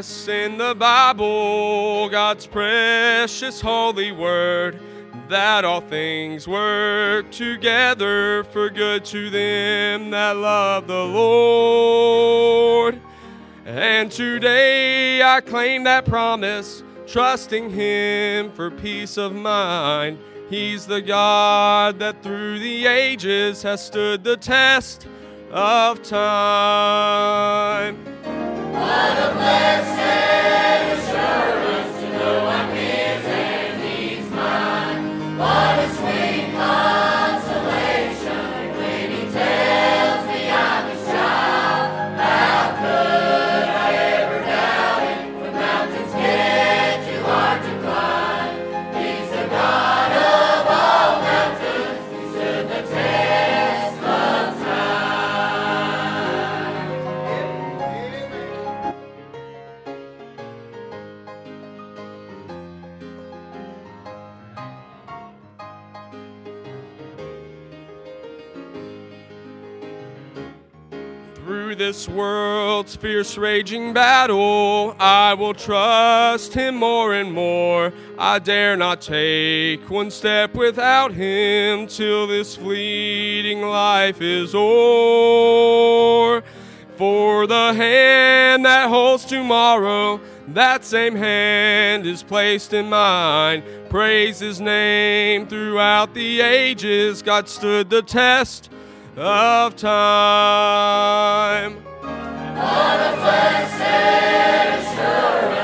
In the Bible, God's precious holy word, that all things work together for good to them that love the Lord. And today I claim that promise, trusting Him for peace of mind. He's the God that through the ages has stood the test of time. What a blessed this world's fierce raging battle, I will trust him more and more. I dare not take one step without him till this fleeting life is o'er. For the hand that holds tomorrow, that same hand is placed in mine. Praise his name throughout the ages. God stood the test of time. What a blessed assurance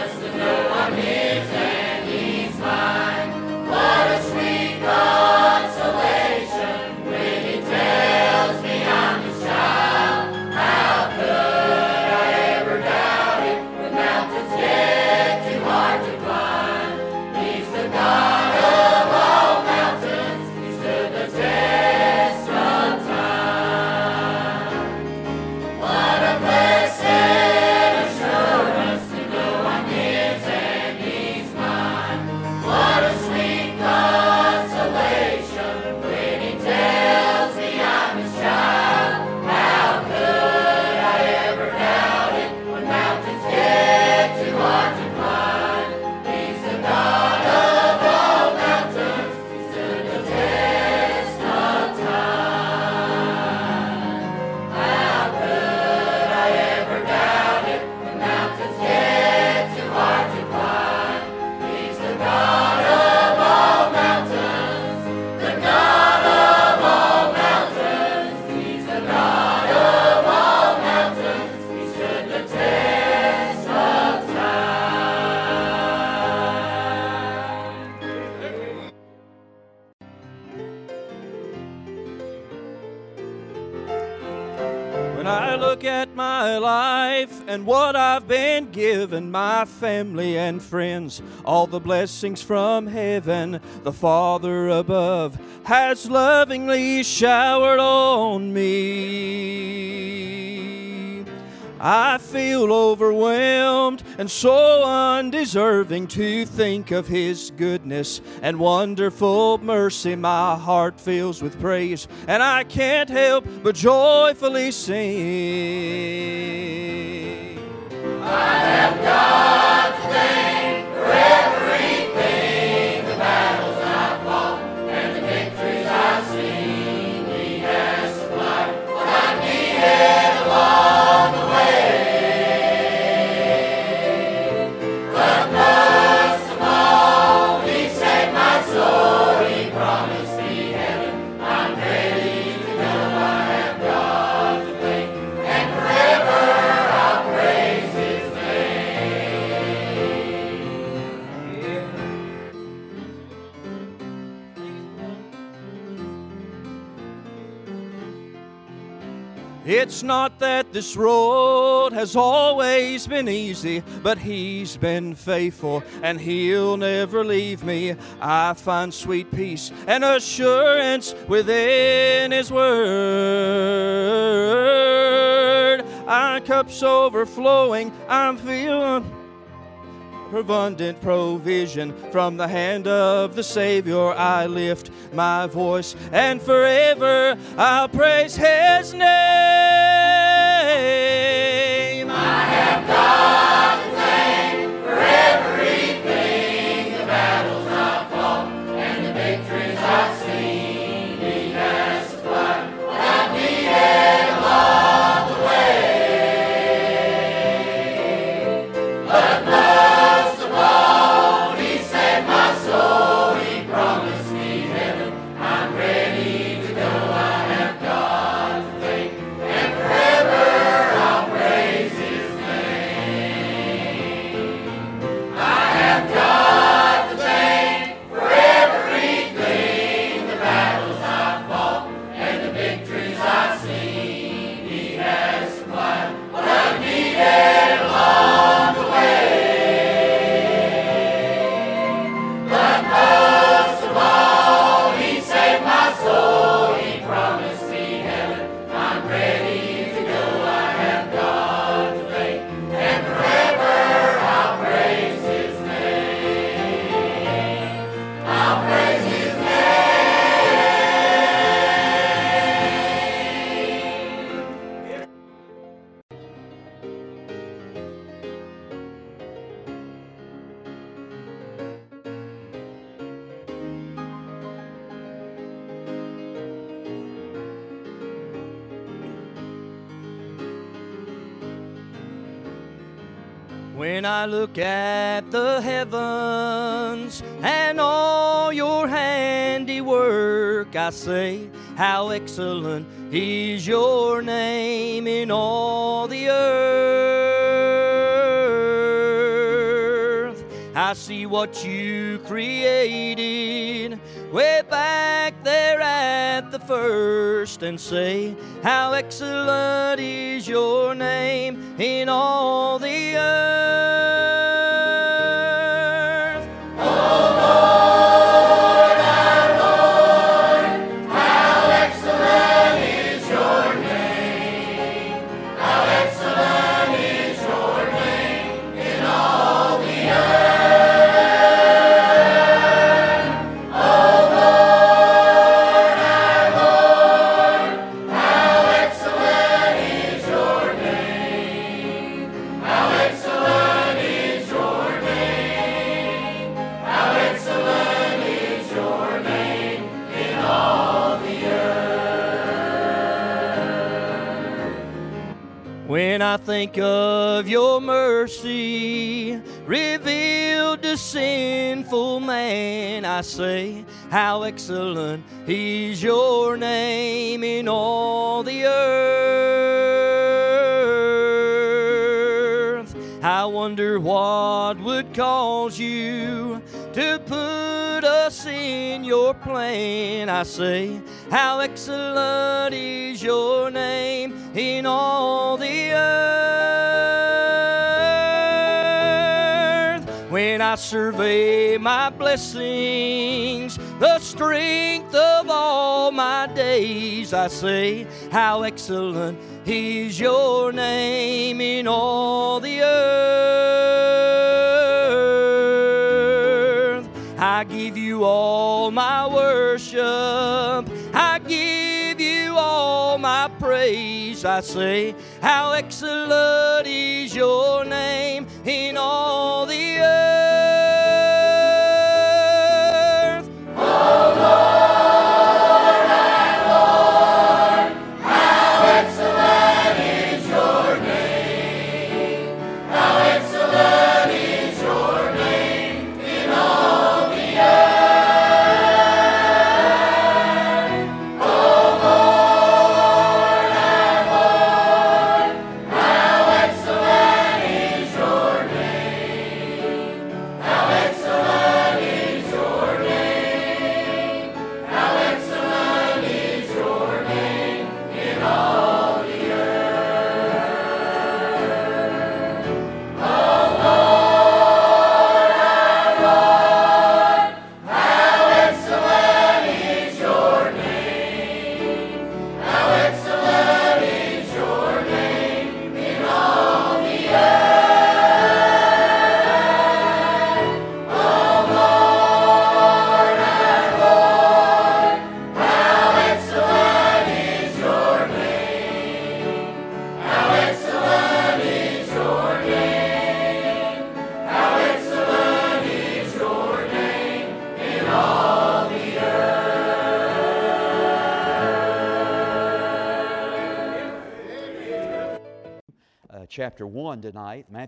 and what I've been given, my family and friends, all the blessings from heaven, the Father above has lovingly showered on me. I feel overwhelmed and so undeserving to think of His goodness and wonderful mercy. My heart fills with praise, and I can't help but joyfully sing. I have God It's not that this road has always been easy, but He's been faithful and He'll never leave me. I find sweet peace and assurance within His Word. Our cup's overflowing, I'm feeling abundant provision from the hand of the Savior. I lift my voice and forever I'll praise His name. Look at the heavens and all your handiwork, I say, How excellent is your name in all the earth. I see what you created way back there at the first and say, How excellent is your name in all the earth. I say, How excellent is your name in all the earth. I wonder what would cause you to put us in your plan. I say, How excellent is your name in all the earth. When I survey my blessings, the strength of all my days, I say, How excellent is your name in all the earth. I give you all my worship. I give you all my praise. I say, How excellent is your name in all the earth.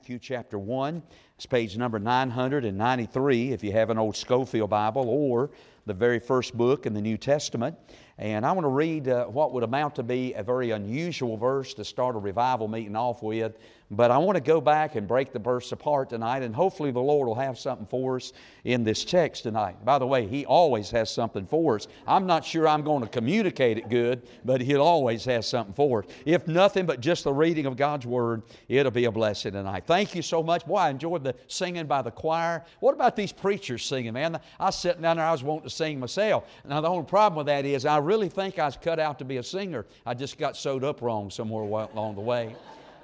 Matthew chapter 1. It's page number 993 if you have an old Scofield Bible or the very first book in the New Testament. And I want to read uh, what would amount to be a very unusual verse to start a revival meeting off with. But I want to go back and break the verse apart tonight, and hopefully the Lord will have something for us in this text tonight. By the way, He always has something for us. I'm not sure I'm going to communicate it good, but He'll always have something for us. If nothing but just the reading of God's Word, it'll be a blessing tonight. Thank you so much. Boy, I enjoyed the singing by the choir. What about these preachers singing, man? I was sitting down there, I was wanting to sing myself. Now, the only problem with that is I really think I was cut out to be a singer. I just got sewed up wrong somewhere along the way.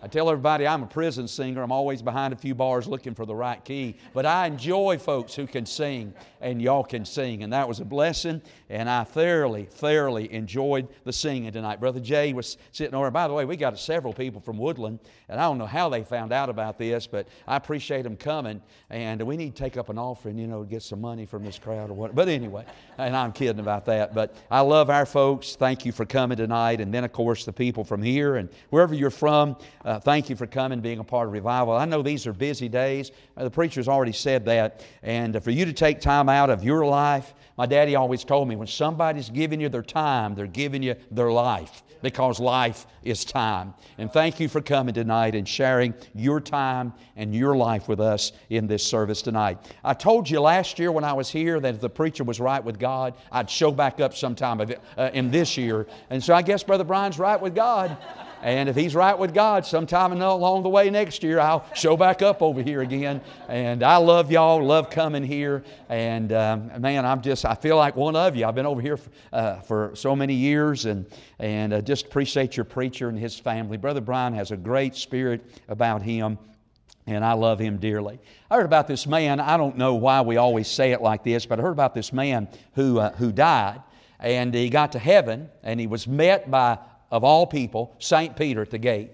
I tell everybody I'm a prison singer. I'm always behind a few bars looking for the right key. But I enjoy folks who can sing, and y'all can sing. And that was a blessing, and I thoroughly, thoroughly enjoyed the singing tonight. Brother Jay was sitting over. By the way, we got several people from Woodland, and I don't know how they found out about this, but I appreciate them coming. And we need to take up an offering, you know, to get some money from this crowd or what. But anyway, and I'm kidding about that. But I love our folks. Thank you for coming tonight. And then, of course, the people from here and wherever you're from. Uh, uh, thank you for coming, being a part of revival. I know these are busy days. Uh, the preacher's already said that. And for you to take time out of your life, my daddy always told me when somebody's giving you their time, they're giving you their life because life is time. And thank you for coming tonight and sharing your time and your life with us in this service tonight. I told you last year when I was here that if the preacher was right with God, I'd show back up sometime uh, in this year. And so I guess Brother Brian's right with God. And if he's right with God, sometime along the way next year, I'll show back up over here again. And I love y'all, love coming here. And um, man, I'm just, I feel like one of you. I've been over here for, uh, for so many years and, and uh, just appreciate your preacher and his family. Brother Brian has a great spirit about him and I love him dearly. I heard about this man. I don't know why we always say it like this, but I heard about this man who, uh, who died, and he got to heaven, and he was met by of all people, St. Peter at the gate.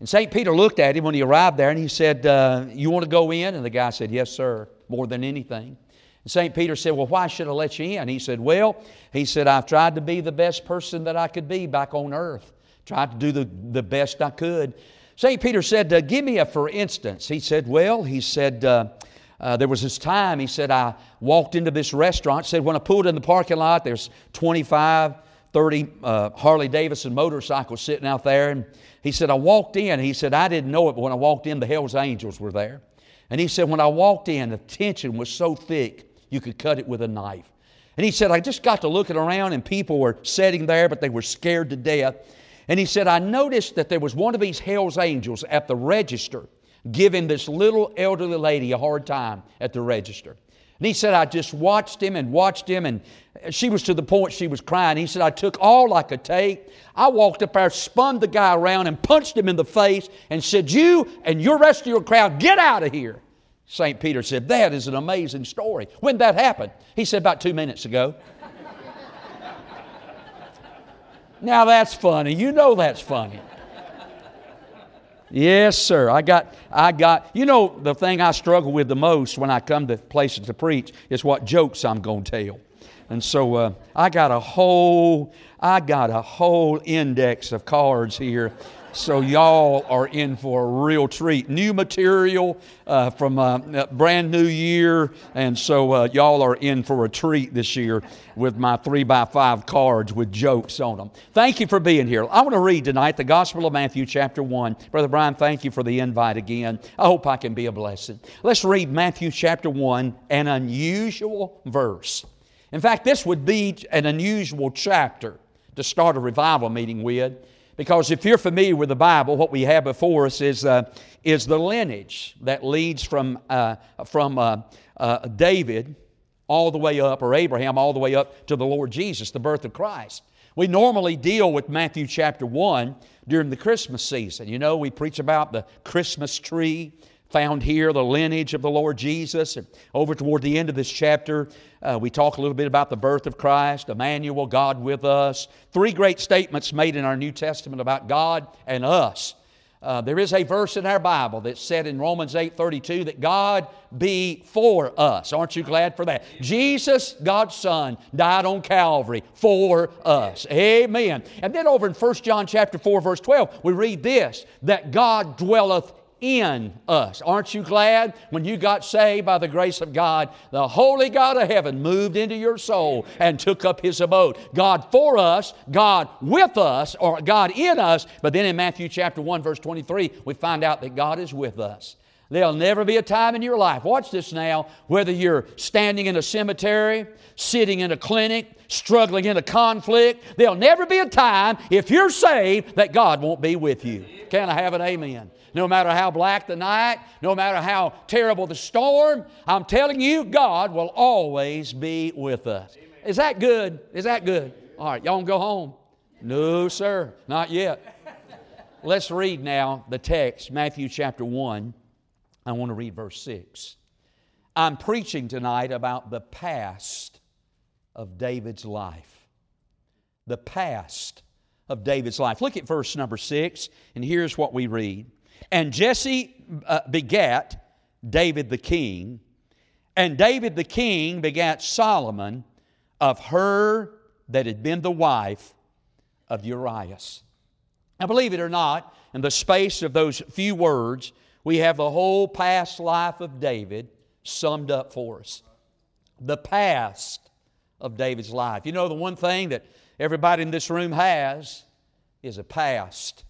And St. Peter looked at him when he arrived there and he said, uh, You want to go in? And the guy said, Yes, sir, more than anything. And St. Peter said, Well, why should I let you in? He said, Well, he said, I've tried to be the best person that I could be back on earth, tried to do the, the best I could. St. Peter said, uh, Give me a for instance. He said, Well, he said, uh, uh, there was this time, he said, I walked into this restaurant. Said, when I pulled in the parking lot, there's 25 30 uh, Harley Davidson motorcycles sitting out there. And he said, I walked in. He said, I didn't know it, but when I walked in, the Hells Angels were there. And he said, when I walked in, the tension was so thick, you could cut it with a knife. And he said, I just got to looking around, and people were sitting there, but they were scared to death. And he said, I noticed that there was one of these Hells Angels at the register giving this little elderly lady a hard time at the register. And he said, I just watched him and watched him, and she was to the point she was crying. He said, I took all I could take. I walked up there, spun the guy around, and punched him in the face and said, You and your rest of your crowd, get out of here. St. Peter said, That is an amazing story. When that happened? He said, About two minutes ago. now that's funny. You know that's funny. Yes, sir. I got, I got, you know, the thing I struggle with the most when I come to places to preach is what jokes I'm going to tell. And so uh, I got a whole, I got a whole index of cards here so y'all are in for a real treat. New material uh, from a uh, brand new year, and so uh, y'all are in for a treat this year with my three by five cards with jokes on them. Thank you for being here. I want to read tonight the Gospel of Matthew, chapter one. Brother Brian, thank you for the invite again. I hope I can be a blessing. Let's read Matthew chapter one, an unusual verse. In fact, this would be an unusual chapter to start a revival meeting with. Because if you're familiar with the Bible, what we have before us is, uh, is the lineage that leads from, uh, from uh, uh, David all the way up, or Abraham all the way up to the Lord Jesus, the birth of Christ. We normally deal with Matthew chapter 1 during the Christmas season. You know, we preach about the Christmas tree found here, the lineage of the Lord Jesus. And over toward the end of this chapter, uh, we talk a little bit about the birth of Christ, Emmanuel, God with us. Three great statements made in our New Testament about God and us. Uh, there is a verse in our Bible that said in Romans 8:32 that God be for us. Aren't you glad for that? Jesus, God's Son, died on Calvary for us. Amen. And then over in 1 John chapter 4, verse 12, we read this that God dwelleth in us. Aren't you glad when you got saved by the grace of God? The holy God of heaven moved into your soul and took up his abode. God for us, God with us, or God in us. But then in Matthew chapter 1, verse 23, we find out that God is with us. There'll never be a time in your life, watch this now, whether you're standing in a cemetery, sitting in a clinic, struggling in a conflict, there'll never be a time, if you're saved, that God won't be with you. Can I have an amen? No matter how black the night, no matter how terrible the storm, I'm telling you, God will always be with us. Is that good? Is that good? All right, y'all go home? No, sir, not yet. Let's read now the text, Matthew chapter 1. I want to read verse 6. I'm preaching tonight about the past of David's life. The past of David's life. Look at verse number 6, and here's what we read. And Jesse uh, begat David the king, and David the king begat Solomon of her that had been the wife of Urias. Now, believe it or not, in the space of those few words, we have the whole past life of David summed up for us. The past of David's life. You know, the one thing that everybody in this room has is a past.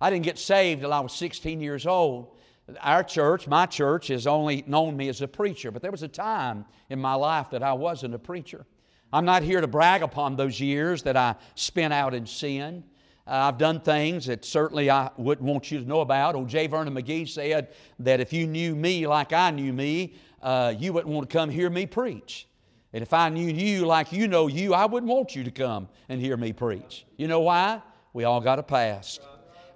I didn't get saved till I was 16 years old. Our church, my church, has only known me as a preacher, but there was a time in my life that I wasn't a preacher. I'm not here to brag upon those years that I spent out in sin. Uh, I've done things that certainly I wouldn't want you to know about. Old J. Vernon McGee said that if you knew me like I knew me, uh, you wouldn't want to come hear me preach. And if I knew you like you know you, I wouldn't want you to come and hear me preach. You know why? We all got a past.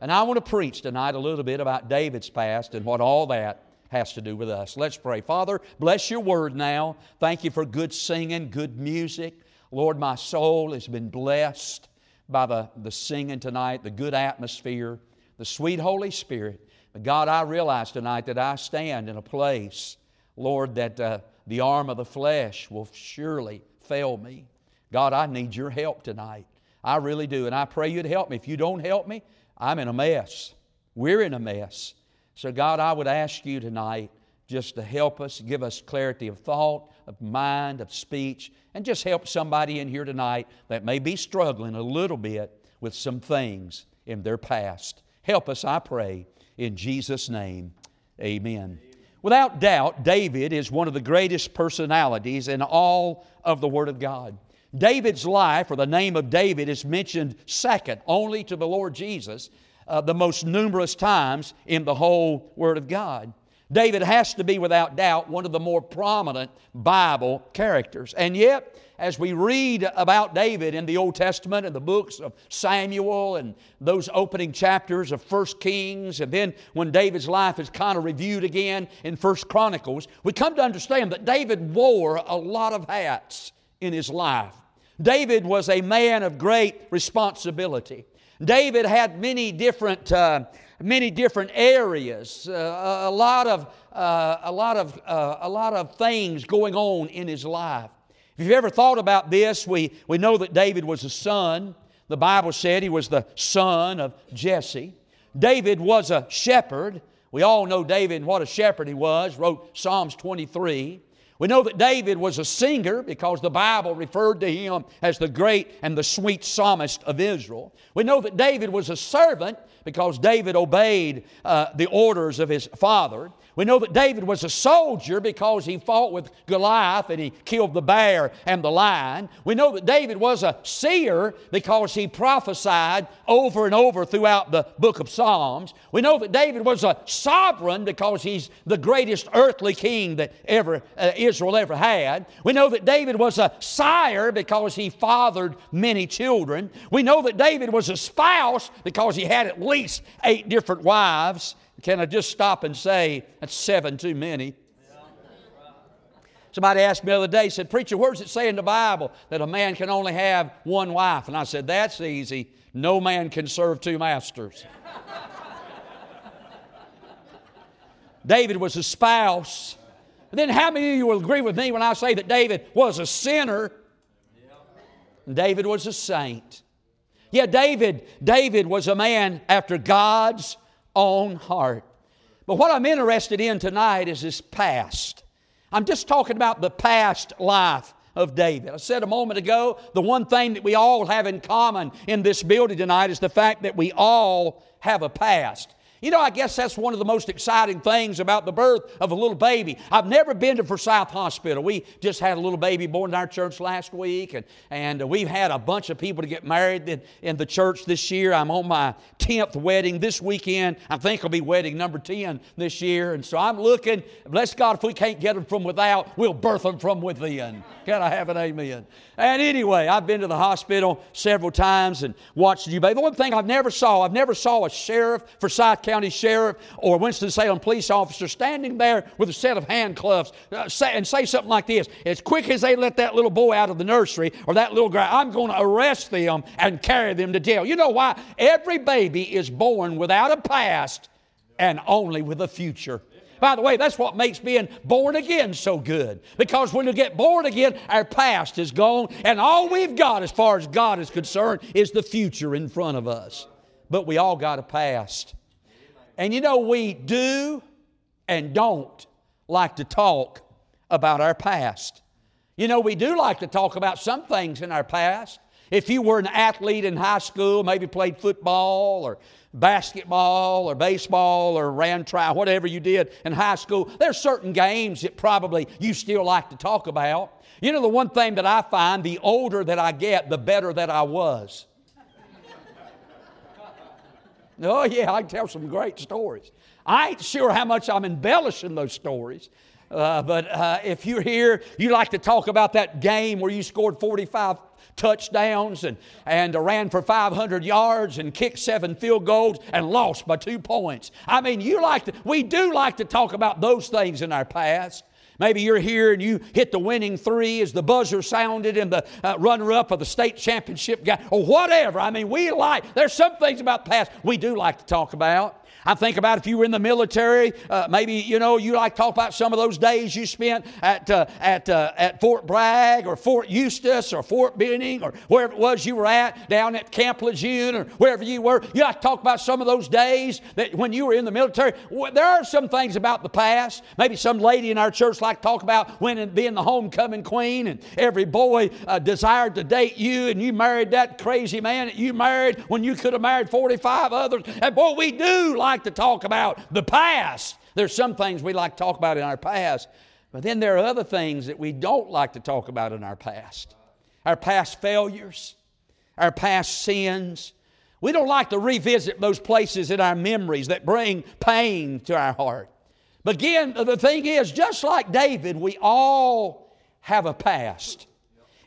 And I want to preach tonight a little bit about David's past and what all that has to do with us. Let's pray. Father, bless your word now. Thank you for good singing, good music. Lord, my soul has been blessed by the, the singing tonight, the good atmosphere, the sweet Holy Spirit. But God, I realize tonight that I stand in a place, Lord, that uh, the arm of the flesh will surely fail me. God, I need your help tonight. I really do. And I pray you'd help me. If you don't help me, I'm in a mess. We're in a mess. So, God, I would ask you tonight just to help us, give us clarity of thought, of mind, of speech, and just help somebody in here tonight that may be struggling a little bit with some things in their past. Help us, I pray, in Jesus' name. Amen. Without doubt, David is one of the greatest personalities in all of the Word of God. David's life, or the name of David, is mentioned second only to the Lord Jesus, uh, the most numerous times in the whole Word of God. David has to be, without doubt, one of the more prominent Bible characters. And yet, as we read about David in the Old Testament and the books of Samuel and those opening chapters of First Kings, and then when David's life is kind of reviewed again in First Chronicles, we come to understand that David wore a lot of hats in his life. David was a man of great responsibility. David had many different, uh, many different areas, uh, a lot of, uh, a lot of, uh, a lot of things going on in his life. If you've ever thought about this, we, we know that David was a son. The Bible said he was the son of Jesse. David was a shepherd. We all know David and what a shepherd he was, wrote Psalms 23. We know that David was a singer because the Bible referred to him as the great and the sweet psalmist of Israel. We know that David was a servant because David obeyed uh, the orders of his father. We know that David was a soldier because he fought with Goliath and he killed the bear and the lion. We know that David was a seer because he prophesied over and over throughout the book of Psalms. We know that David was a sovereign because he's the greatest earthly king that ever uh, Israel ever had. We know that David was a sire because he fathered many children. We know that David was a spouse because he had at least eight different wives. Can I just stop and say that's seven too many? Somebody asked me the other day, said, Preacher, where does it say in the Bible that a man can only have one wife? And I said, That's easy. No man can serve two masters. David was a spouse. And Then, how many of you will agree with me when I say that David was a sinner? David was a saint. Yeah, David, David was a man after God's own heart. But what I'm interested in tonight is his past. I'm just talking about the past life of David. I said a moment ago, the one thing that we all have in common in this building tonight is the fact that we all have a past. You know, I guess that's one of the most exciting things about the birth of a little baby. I've never been to Forsyth Hospital. We just had a little baby born in our church last week, and, and we've had a bunch of people to get married in, in the church this year. I'm on my 10th wedding this weekend. I think I'll be wedding number 10 this year. And so I'm looking, bless God, if we can't get them from without, we'll birth them from within. Can I have an amen? And anyway, I've been to the hospital several times and watched you baby. The one thing I've never saw, I've never saw a sheriff, for South Forsyth County Sheriff, or Winston-Salem police officer standing there with a set of handcuffs uh, say, and say something like this. As quick as they let that little boy out of the nursery or that little girl, I'm going to arrest them and carry them to jail. You know why? Every baby is born without a past and only with a future. By the way, that's what makes being born again so good. Because when you get born again, our past is gone, and all we've got, as far as God is concerned, is the future in front of us. but we all got a past. And you know, we do and don't like to talk about our past. You know, we do like to talk about some things in our past. If you were an athlete in high school, maybe played football or basketball or baseball or ran track, whatever you did in high school, there's certain games that probably you still like to talk about. You know, the one thing that I find the older that I get, the better that I was. Oh, yeah, I can tell some great stories. I ain't sure how much I'm embellishing those stories. Uh, but uh, if you're here, you like to talk about that game where you scored 45 touchdowns and, and ran for 500 yards and kicked seven field goals and lost by two points. I mean, you like to, we do like to talk about those things in our past. Maybe you're here and you hit the winning three as the buzzer sounded and the uh, runner up of the state championship guy, or whatever. I mean, we like, there's some things about the past we do like to talk about. I think about if you were in the military, uh, maybe, you know, you like talk about some of those days you spent at, uh, at, uh, at Fort Bragg or Fort Eustis or Fort Benning or wherever it was you were at, down at Camp Lejeune or wherever you were. You like talk about some of those days that when you were in the military. There are some things about the past. Maybe some lady in our church like to talk about when being the homecoming queen and every boy uh, desired to date you and you married that crazy man that you married when you could have married 45 others. And boy, we do like like to talk about the past. There's some things we like to talk about in our past, but then there are other things that we don't like to talk about in our past. Our past failures, our past sins. We don't like to revisit those places in our memories that bring pain to our heart. But again, the thing is, just like David, we all have a past.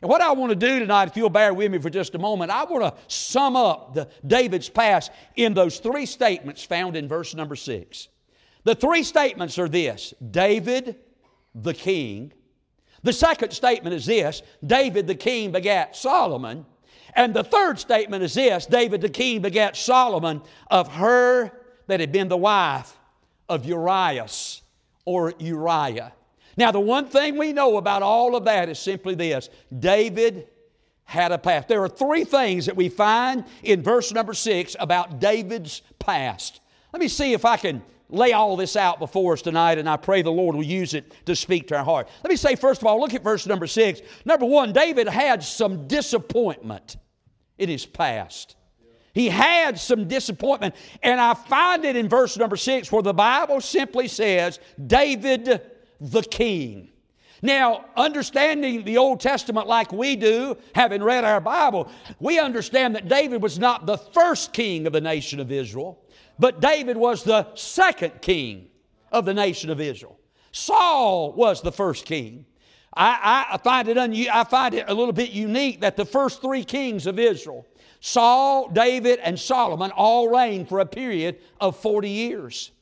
And what I want to do tonight, if you'll bear with me for just a moment, I want to sum up the, David's past in those three statements found in verse number six. The three statements are this David the king. The second statement is this David the king begat Solomon. And the third statement is this David the king begat Solomon of her that had been the wife of Urias or Uriah. Now, the one thing we know about all of that is simply this David had a past. There are three things that we find in verse number six about David's past. Let me see if I can lay all this out before us tonight, and I pray the Lord will use it to speak to our heart. Let me say, first of all, look at verse number six. Number one, David had some disappointment in his past. He had some disappointment, and I find it in verse number six where the Bible simply says, David the king. Now, understanding the Old Testament like we do, having read our Bible, we understand that David was not the first king of the nation of Israel, but David was the second king of the nation of Israel. Saul was the first king. I, I, find it un, I find it a little bit unique that the first three kings of Israel, Saul, David, and Solomon, all reigned for a period of 40 years.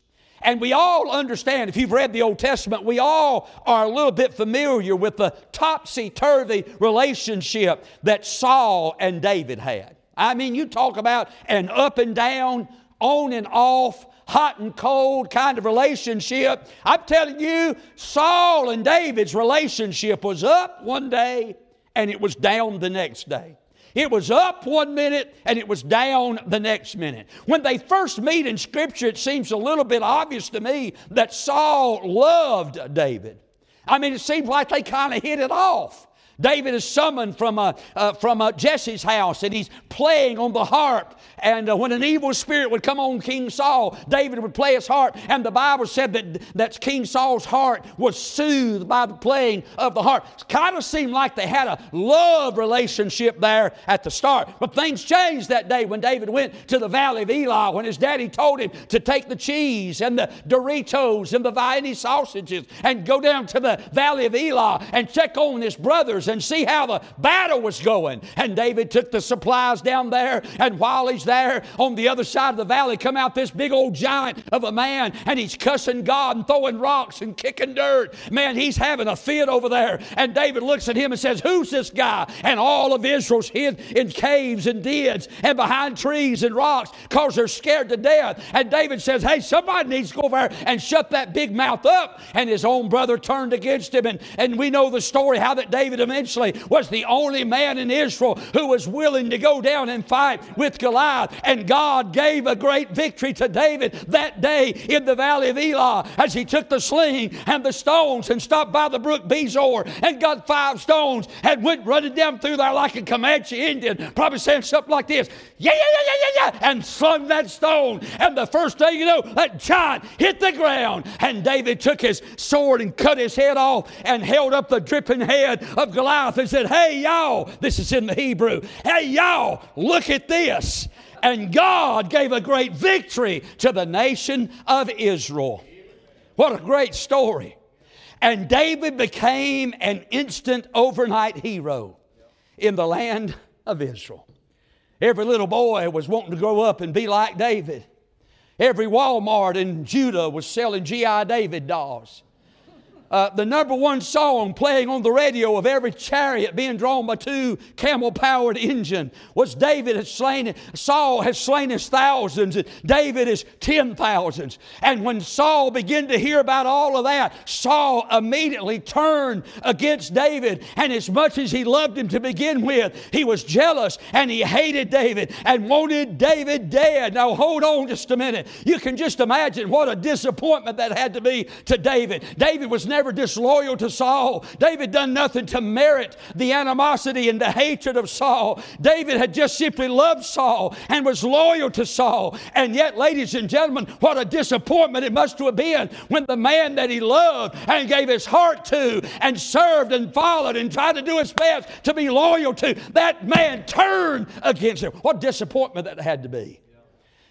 And we all understand, if you've read the Old Testament, we all are a little bit familiar with the topsy turvy relationship that Saul and David had. I mean, you talk about an up and down, on and off, hot and cold kind of relationship. I'm telling you, Saul and David's relationship was up one day and it was down the next day. It was up one minute and it was down the next minute. When they first meet in Scripture, it seems a little bit obvious to me that Saul loved David. I mean, it seems like they kind of hit it off. David is summoned from, uh, uh, from uh, Jesse's house and he's playing on the harp. And uh, when an evil spirit would come on King Saul, David would play his harp. And the Bible said that, that King Saul's heart was soothed by the playing of the harp. It kind of seemed like they had a love relationship there at the start. But things changed that day when David went to the valley of Elah when his daddy told him to take the cheese and the Doritos and the Vienna sausages and go down to the valley of Elah and check on his brothers and see how the battle was going. And David took the supplies down there, and while he's there on the other side of the valley, come out this big old giant of a man, and he's cussing God and throwing rocks and kicking dirt. Man, he's having a fit over there. And David looks at him and says, Who's this guy? And all of Israel's hid in caves and dens and behind trees and rocks because they're scared to death. And David says, Hey, somebody needs to go over there and shut that big mouth up. And his own brother turned against him. And, and we know the story how that David eventually was the only man in Israel who was willing to go down and fight with Goliath. And God gave a great victory to David that day in the valley of Elah as he took the sling and the stones and stopped by the brook Besor and got five stones and went running down through there like a Comanche Indian, probably saying something like this, yeah, yeah, yeah, yeah, yeah, yeah, and slung that stone. And the first thing you know, that giant hit the ground. And David took his sword and cut his head off and held up the dripping head of Goliath and said, Hey, y'all, this is in the Hebrew, hey, y'all, look at this. And God gave a great victory to the nation of Israel. What a great story. And David became an instant overnight hero in the land of Israel. Every little boy was wanting to grow up and be like David. Every Walmart in Judah was selling G.I. David dolls. Uh, the number one song playing on the radio of every chariot being drawn by two camel powered engine was David has slain, Saul has slain his thousands, and David is ten thousands. And when Saul began to hear about all of that, Saul immediately turned against David. And as much as he loved him to begin with, he was jealous and he hated David and wanted David dead. Now, hold on just a minute. You can just imagine what a disappointment that had to be to David. David was never never disloyal to Saul. David done nothing to merit the animosity and the hatred of Saul. David had just simply loved Saul and was loyal to Saul. And yet, ladies and gentlemen, what a disappointment it must have been when the man that he loved and gave his heart to and served and followed and tried to do his best to be loyal to, that man turned against him. What disappointment that had to be.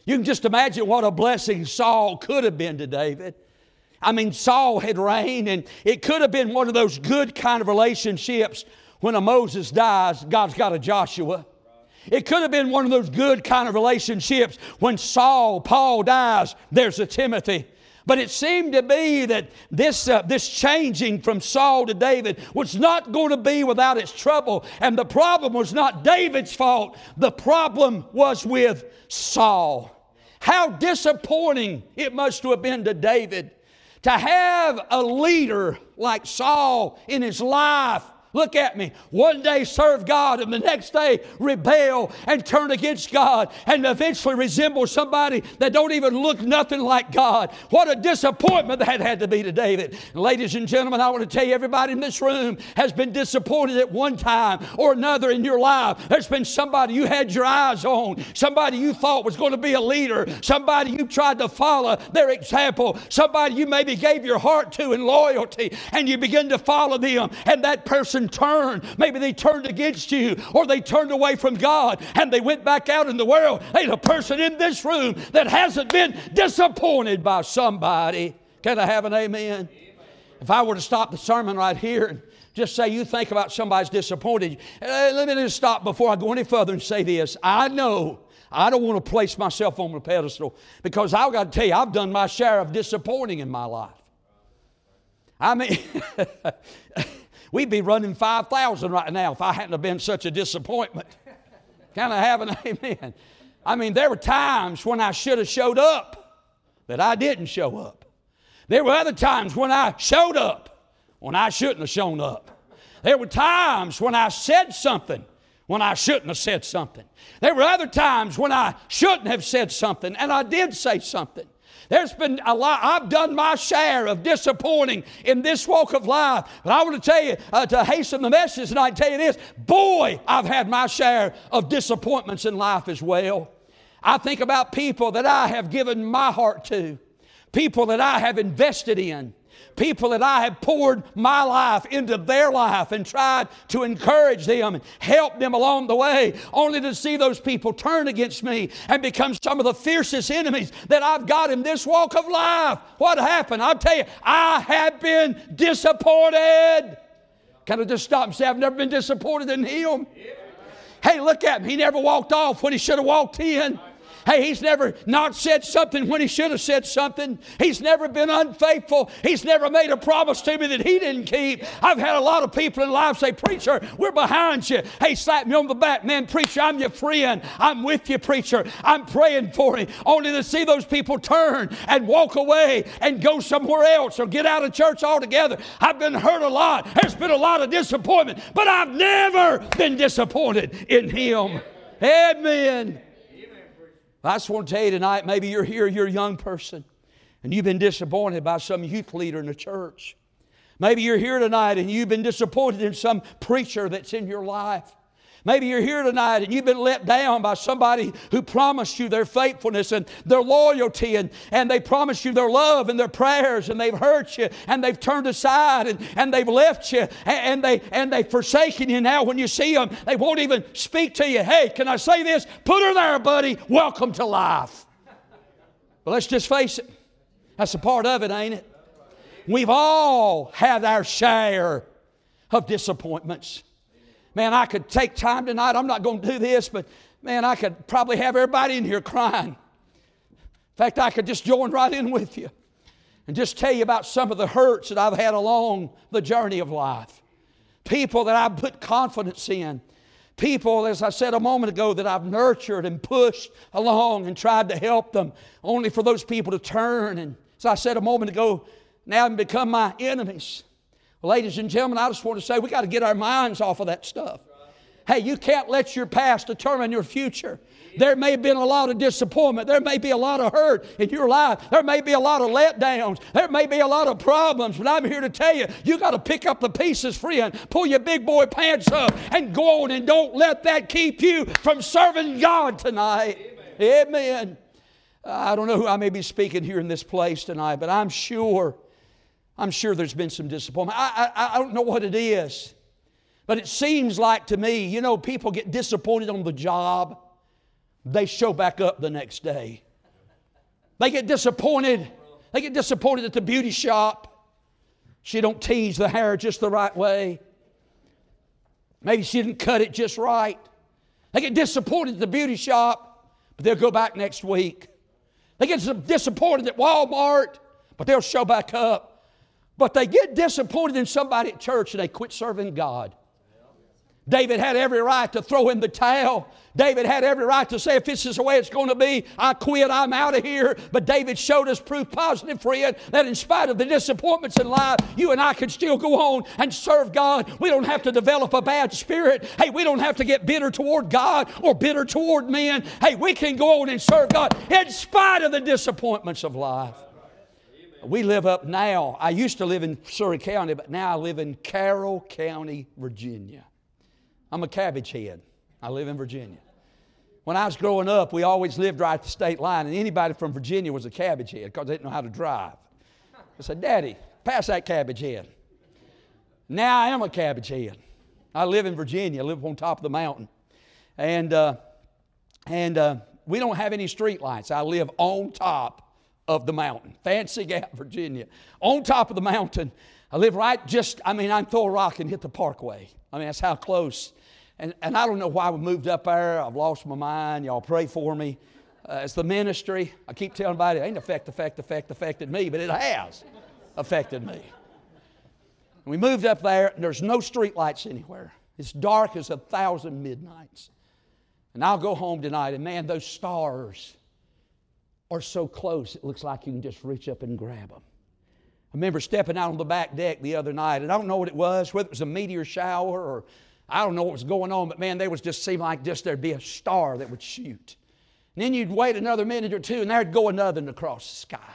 You can just imagine what a blessing Saul could have been to David. I mean, Saul had reigned, and it could have been one of those good kind of relationships when a Moses dies, God's got a Joshua. It could have been one of those good kind of relationships when Saul, Paul dies, there's a Timothy. But it seemed to be that this, uh, this changing from Saul to David was not going to be without its trouble. And the problem was not David's fault, the problem was with Saul. How disappointing it must have been to David to have a leader like Saul in his life Look at me. One day serve God, and the next day rebel and turn against God, and eventually resemble somebody that don't even look nothing like God. What a disappointment that had to be to David. Ladies and gentlemen, I want to tell you, everybody in this room has been disappointed at one time or another in your life. There's been somebody you had your eyes on, somebody you thought was going to be a leader, somebody you tried to follow their example, somebody you maybe gave your heart to in loyalty, and you begin to follow them, and that person turned. Maybe they turned against you or they turned away from God and they went back out in the world. There's a person in this room that hasn't been disappointed by somebody. Can I have an amen? If I were to stop the sermon right here and just say you think about somebody's disappointed, uh, let me just stop before I go any further and say this. I know I don't want to place myself on a pedestal because I've got to tell you, I've done my share of disappointing in my life. I mean, We'd be running 5,000 right now if I hadn't have been such a disappointment. kind of have an amen. I mean, there were times when I should have showed up that I didn't show up. There were other times when I showed up when I shouldn't have shown up. There were times when I said something when I shouldn't have said something. There were other times when I shouldn't have said something and I did say something. There's been a lot, I've done my share of disappointing in this walk of life. But I want to tell you, uh, to hasten the message and I tell you this boy, I've had my share of disappointments in life as well. I think about people that I have given my heart to, people that I have invested in people that I have poured my life into their life and tried to encourage them and help them along the way, only to see those people turn against me and become some of the fiercest enemies that I've got in this walk of life. What happened? I'll tell you, I have been disappointed. Can I just stop and say, I've never been disappointed in Him? Hey, look at him. He never walked off when he should have walked in. Hey, he's never not said something when he should have said something. He's never been unfaithful. He's never made a promise to me that he didn't keep. I've had a lot of people in life say, Preacher, we're behind you. Hey, slap me on the back. Man, preacher, I'm your friend. I'm with you, preacher. I'm praying for you. Only to see those people turn and walk away and go somewhere else or get out of church altogether. I've been hurt a lot. There's been a lot of disappointment, but I've never been disappointed in Him. Amen. I just want to tell you tonight maybe you're here, you're a young person, and you've been disappointed by some youth leader in the church. Maybe you're here tonight and you've been disappointed in some preacher that's in your life. Maybe you're here tonight and you've been let down by somebody who promised you their faithfulness and their loyalty, and, and they promised you their love and their prayers, and they've hurt you and they've turned aside and, and they've left you and, and they and they've forsaken you. Now, when you see them, they won't even speak to you. Hey, can I say this? Put her there, buddy. Welcome to life. But let's just face it, that's a part of it, ain't it? We've all had our share of disappointments. Man, I could take time tonight. I'm not going to do this, but man, I could probably have everybody in here crying. In fact, I could just join right in with you and just tell you about some of the hurts that I've had along the journey of life. People that I've put confidence in. People, as I said a moment ago, that I've nurtured and pushed along and tried to help them, only for those people to turn. And as I said a moment ago, now become my enemies. Ladies and gentlemen, I just want to say we got to get our minds off of that stuff. Hey, you can't let your past determine your future. There may have been a lot of disappointment. There may be a lot of hurt in your life. There may be a lot of letdowns. There may be a lot of problems. But I'm here to tell you, you got to pick up the pieces, friend. Pull your big boy pants up and go on and don't let that keep you from serving God tonight. Amen. Amen. I don't know who I may be speaking here in this place tonight, but I'm sure I'm sure there's been some disappointment. I, I, I don't know what it is, but it seems like to me, you know, people get disappointed on the job, they show back up the next day. They get disappointed. They get disappointed at the beauty shop. She don't tease the hair just the right way. Maybe she didn't cut it just right. They get disappointed at the beauty shop, but they'll go back next week. They get disappointed at Walmart, but they'll show back up. But they get disappointed in somebody at church and they quit serving God. David had every right to throw in the towel. David had every right to say, if this is the way it's going to be, I quit, I'm out of here. But David showed us proof positive, friend, that in spite of the disappointments in life, you and I can still go on and serve God. We don't have to develop a bad spirit. Hey, we don't have to get bitter toward God or bitter toward men. Hey, we can go on and serve God in spite of the disappointments of life. We live up now. I used to live in Surry County, but now I live in Carroll County, Virginia. I'm a cabbage head. I live in Virginia. When I was growing up, we always lived right at the state line, and anybody from Virginia was a cabbage head because they didn't know how to drive. I said, Daddy, pass that cabbage head. Now I am a cabbage head. I live in Virginia, I live on top of the mountain. And, uh, and uh, we don't have any street lights. I live on top of the mountain, Fancy Gap, Virginia. On top of the mountain, I live right just, I mean, I can throw a rock and hit the parkway. I mean, that's how close. And, and I don't know why we moved up there. I've lost my mind. Y'all pray for me. Uh, it's the ministry. I keep telling everybody, it ain't affect, affect, affect, affected me, but it has affected me. And we moved up there, and there's no street lights anywhere. It's dark as a thousand midnights. And I'll go home tonight, and man, those stars are so close it looks like you can just reach up and grab them. I remember stepping out on the back deck the other night, and I don't know what it was, whether it was a meteor shower or I don't know what was going on, but man, they was just seemed like just there'd be a star that would shoot. And then you'd wait another minute or two, and there'd go another across the sky.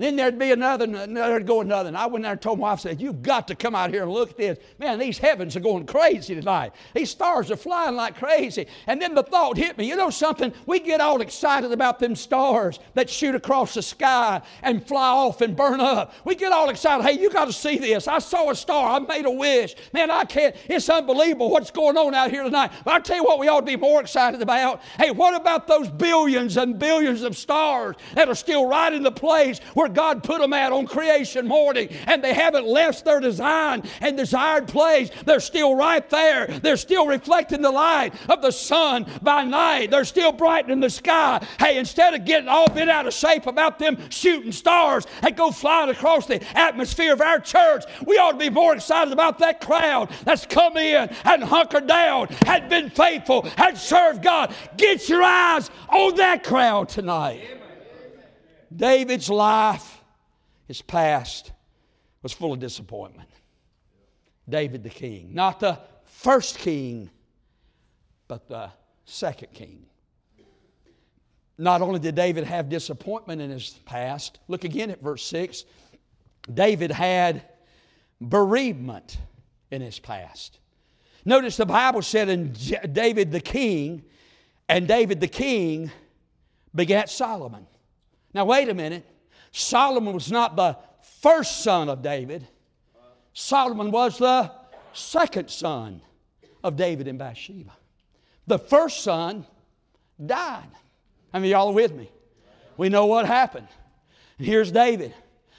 Then there'd be another, and there'd go another. And I went there and told my wife, I said, You've got to come out here and look at this. Man, these heavens are going crazy tonight. These stars are flying like crazy. And then the thought hit me, you know something? We get all excited about them stars that shoot across the sky and fly off and burn up. We get all excited. Hey, you got to see this. I saw a star. I made a wish. Man, I can't. It's unbelievable what's going on out here tonight. But i tell you what we ought to be more excited about. Hey, what about those billions and billions of stars that are still right in the place where God put them at on creation morning, and they haven't left their design and desired place. They're still right there. They're still reflecting the light of the sun by night. They're still brightening the sky. Hey, instead of getting all bent out of shape about them shooting stars that go flying across the atmosphere of our church, we ought to be more excited about that crowd that's come in and hunkered down, had been faithful, had served God. Get your eyes on that crowd tonight. David's life, his past, was full of disappointment. David the king, not the first king, but the second king. Not only did David have disappointment in his past, look again at verse 6. David had bereavement in his past. Notice the Bible said in David the king, and David the king begat Solomon. Now, wait a minute. Solomon was not the first son of David, Solomon was the second son of David and Bathsheba. The first son died. I mean, y'all are with me. We know what happened. Here's David.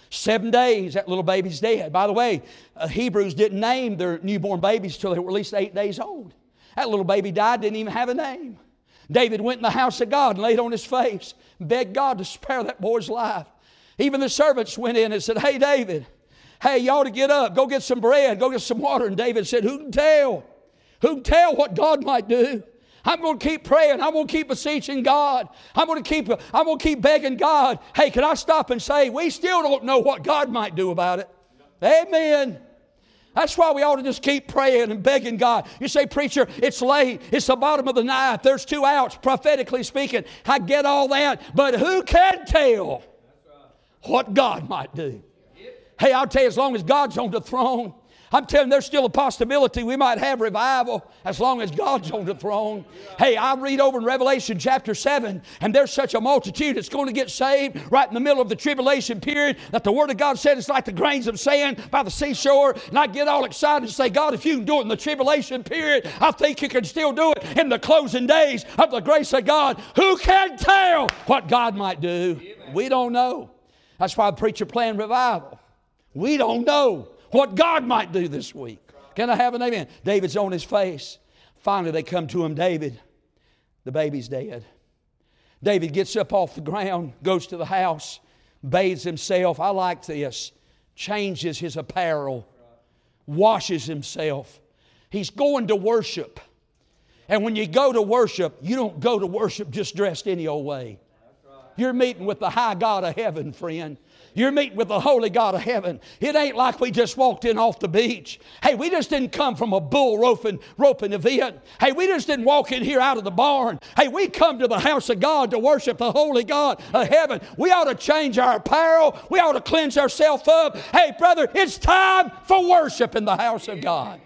Seven days, that little baby's dead. By the way, uh, Hebrews didn't name their newborn babies till they were at least eight days old. That little baby died, didn't even have a name. David went in the house of God and laid on his face, begged God to spare that boy's life. Even the servants went in and said, Hey, David, hey, you ought to get up, go get some bread, go get some water. And David said, Who can tell? Who can tell what God might do? I'm going to keep praying. I'm going to keep beseeching God. I'm going to keep, I'm going to keep begging God. Hey, can I stop and say, we still don't know what God might do about it? Amen. That's why we ought to just keep praying and begging God. You say, Preacher, it's late. It's the bottom of the night. There's two outs, prophetically speaking. I get all that. But who can tell what God might do? Hey, I'll tell you, as long as God's on the throne, I'm telling you, there's still a possibility we might have revival as long as God's on the throne. Hey, I read over in Revelation chapter 7, and there's such a multitude that's going to get saved right in the middle of the tribulation period that the Word of God said it's like the grains of sand by the seashore. And I get all excited and say, God, if you can do it in the tribulation period, I think you can still do it in the closing days of the grace of God. Who can tell what God might do? We don't know. That's why the preacher playing revival. We don't know what God might do this week. Can I have an amen? David's on his face. Finally, they come to him, David, the baby's dead. David gets up off the ground, goes to the house, bathes himself. I like this. Changes his apparel, washes himself. He's going to worship. And when you go to worship, you don't go to worship just dressed any old way. You're meeting with the high God of heaven, friend. You're meeting with the holy God of heaven. It ain't like we just walked in off the beach. Hey, we just didn't come from a bull roping, roping event. Hey, we just didn't walk in here out of the barn. Hey, we come to the house of God to worship the holy God of heaven. We ought to change our apparel. We ought to cleanse ourselves up. Hey, brother, it's time for worship in the house of God.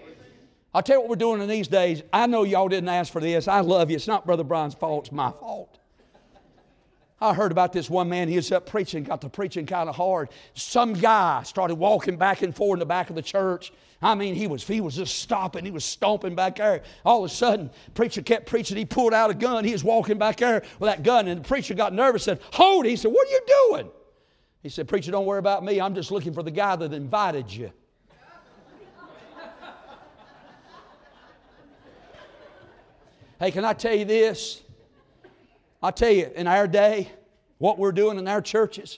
I'll tell you what we're doing in these days. I know y'all didn't ask for this. I love you. It's not Brother Brian's fault, it's my fault. I heard about this one man, he was up preaching, got to preaching kind of hard. Some guy started walking back and forth in the back of the church. I mean, he was he was just stopping, he was stomping back there. All of a sudden, preacher kept preaching. He pulled out a gun. He was walking back there with that gun, and the preacher got nervous. And said, "Hold!" He said, "What are you doing?" He said, "Preacher, don't worry about me. I'm just looking for the guy that invited you." hey, can I tell you this? I tell you, in our day, what we're doing in our churches,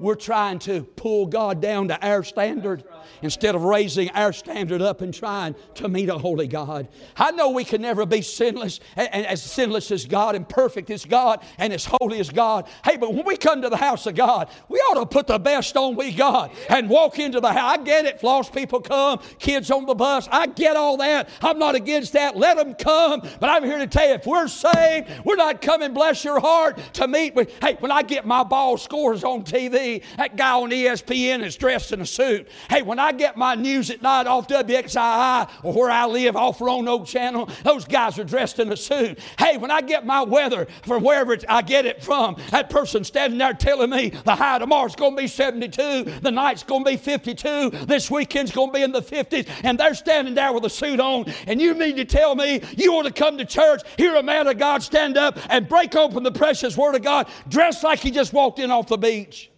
we're trying to pull God down to our standard instead of raising our standard up and trying to meet a holy God. I know we can never be sinless and as sinless as God and perfect as God and as holy as God. Hey, but when we come to the house of God, we ought to put the best on we got and walk into the house. I get it. Lost people come, kids on the bus. I get all that. I'm not against that. Let them come. But I'm here to tell you, if we're saved, we're not coming, bless your heart, to meet with. Hey, when I get my ball scores on TV, that guy on ESPN is dressed in a suit. Hey, when I get my news at night off WXII or where I live off Roanoke Channel, those guys are dressed in a suit. Hey, when I get my weather from wherever I get it from, that person standing there telling me the high tomorrow's going to be 72, the night's going to be 52, this weekend's going to be in the 50s, and they're standing there with a suit on, and you mean to tell me you want to come to church, hear a man of God stand up and break open the precious Word of God, dressed like he just walked in off the beach?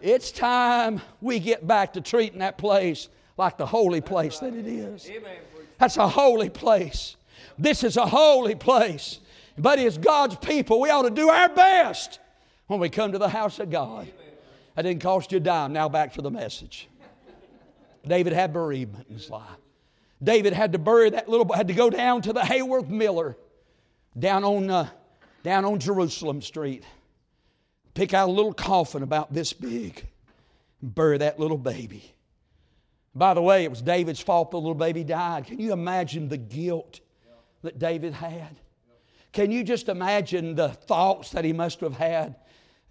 It's time we get back to treating that place like the holy place that it is. That's a holy place. This is a holy place. But as God's people, we ought to do our best when we come to the house of God. That didn't cost you a dime. Now back to the message. David had bereavement in his life. David had to bury that little, boy, had to go down to the Hayworth Miller down on, uh, down on Jerusalem Street, pick out a little coffin about this big, and bury that little baby. By the way, it was David's fault the little baby died. Can you imagine the guilt that David had? Can you just imagine the thoughts that he must have had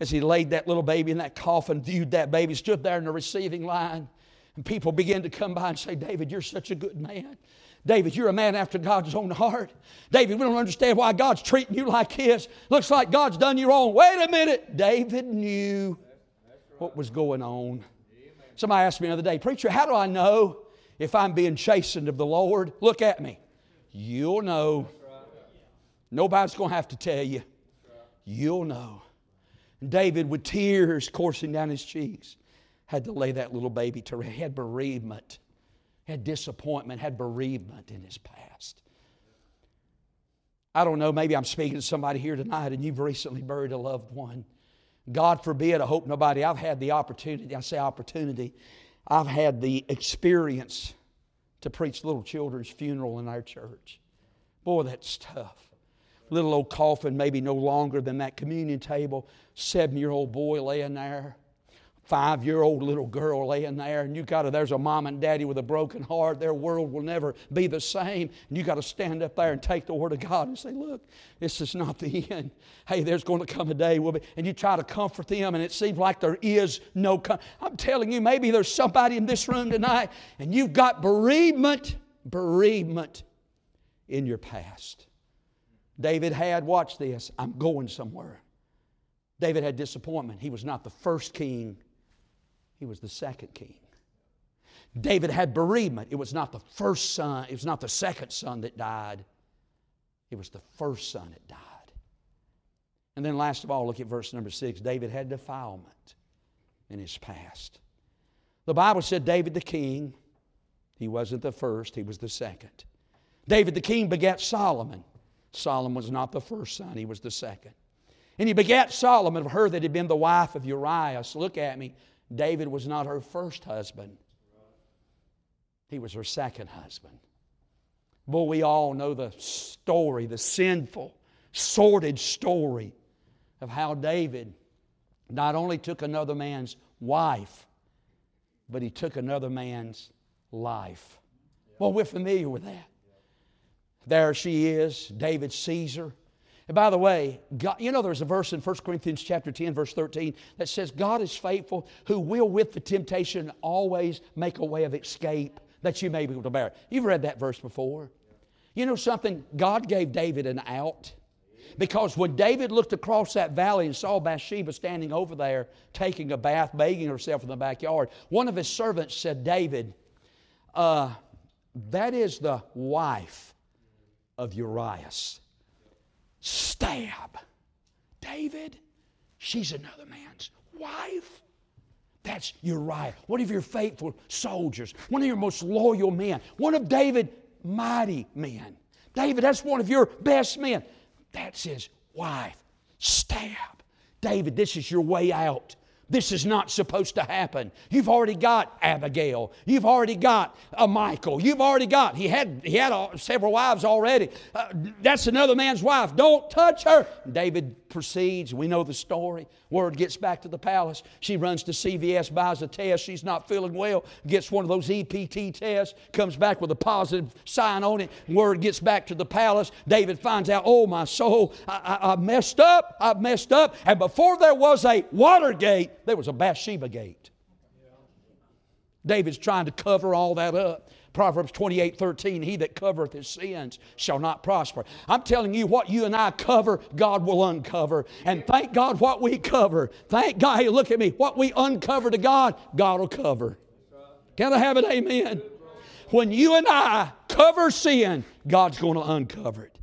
as he laid that little baby in that coffin, viewed that baby, stood there in the receiving line, and people began to come by and say, David, you're such a good man. David, you're a man after God's own heart. David, we don't understand why God's treating you like this. Looks like God's done you wrong. Wait a minute. David knew what was going on. Somebody asked me the other day, Preacher, how do I know if I'm being chastened of the Lord? Look at me. You'll know. Nobody's going to have to tell you. You'll know. And David, with tears coursing down his cheeks, had to lay that little baby to rest. He had bereavement, had disappointment, had bereavement in his past. I don't know, maybe I'm speaking to somebody here tonight and you've recently buried a loved one. God forbid, I hope nobody, I've had the opportunity, I say opportunity, I've had the experience to preach little children's funeral in our church. Boy, that's tough. Little old coffin, maybe no longer than that communion table, seven year old boy laying there five year old little girl laying there, and you got to, there's a mom and daddy with a broken heart. Their world will never be the same. And you got to stand up there and take the Word of God and say, Look, this is not the end. Hey, there's going to come a day, will be, and you try to comfort them, and it seems like there is no. Com- I'm telling you, maybe there's somebody in this room tonight, and you've got bereavement, bereavement in your past. David had, watch this, I'm going somewhere. David had disappointment. He was not the first king he was the second king. David had bereavement. It was not the first son, it was not the second son that died, it was the first son that died. And then, last of all, look at verse number six David had defilement in his past. The Bible said David the king, he wasn't the first, he was the second. David the king begat Solomon. Solomon was not the first son, he was the second. And he begat Solomon of her that had been the wife of Uriah. So look at me. David was not her first husband, he was her second husband. Boy, we all know the story, the sinful, sordid story of how David not only took another man's wife, but he took another man's life. Well, we're familiar with that. There she is, David Caesar. And by the way, God, you know there's a verse in 1 Corinthians chapter 10, verse 13, that says, God is faithful, who will with the temptation always make a way of escape that you may be able to bear. You've read that verse before. You know something? God gave David an out. Because when David looked across that valley and saw Bathsheba standing over there taking a bath, bathing herself in the backyard, one of his servants said, David, uh, that is the wife of Urias stab. David, she's another man's wife. That's Uriah, one of your faithful soldiers, one of your most loyal men, one of David's mighty men. David, that's one of your best men. That's his wife. Stab. David, this is your way out. This is not supposed to happen. You've already got Abigail. You've already got a Michal. You've already got, he had, he had a, several wives already. Uh, that's another man's wife. Don't touch her. David proceeds. We know the story. Word gets back to the palace. She runs to CVS, buys a test. She's not feeling well, gets one of those EPT tests, comes back with a positive sign on it. Word gets back to the palace. David finds out, oh, my soul, I, I, I messed up. I messed up. And before there was a Watergate, there was a Bathsheba gate. David's trying to cover all that up. Proverbs 28 13, he that covereth his sins shall not prosper. I'm telling you, what you and I cover, God will uncover. And thank God what we cover. Thank God, hey, look at me. What we uncover to God, God will cover. Can I have an amen? When you and I cover sin, God's going to uncover it.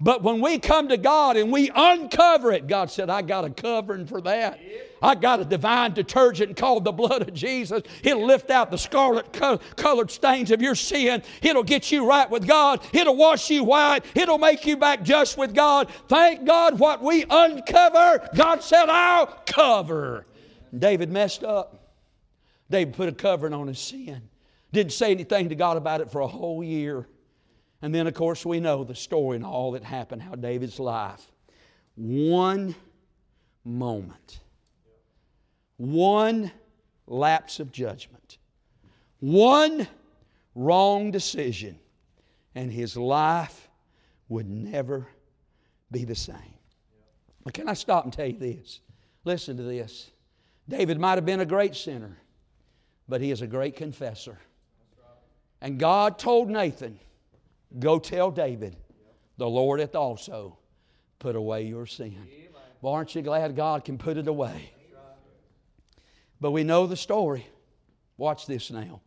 But when we come to God and we uncover it, God said, I got a covering for that. I got a divine detergent called the blood of Jesus. It'll lift out the scarlet colored stains of your sin. It'll get you right with God. It'll wash you white. It'll make you back just with God. Thank God what we uncover, God said, I'll cover. David messed up. David put a covering on his sin. Didn't say anything to God about it for a whole year. And then, of course, we know the story and all that happened, how David's life. One moment, one lapse of judgment, one wrong decision, and his life would never be the same. But can I stop and tell you this? Listen to this. David might have been a great sinner, but he is a great confessor. And God told Nathan, Go tell David, the Lord hath also put away your sin. Well, aren't you glad God can put it away? But we know the story. Watch this now.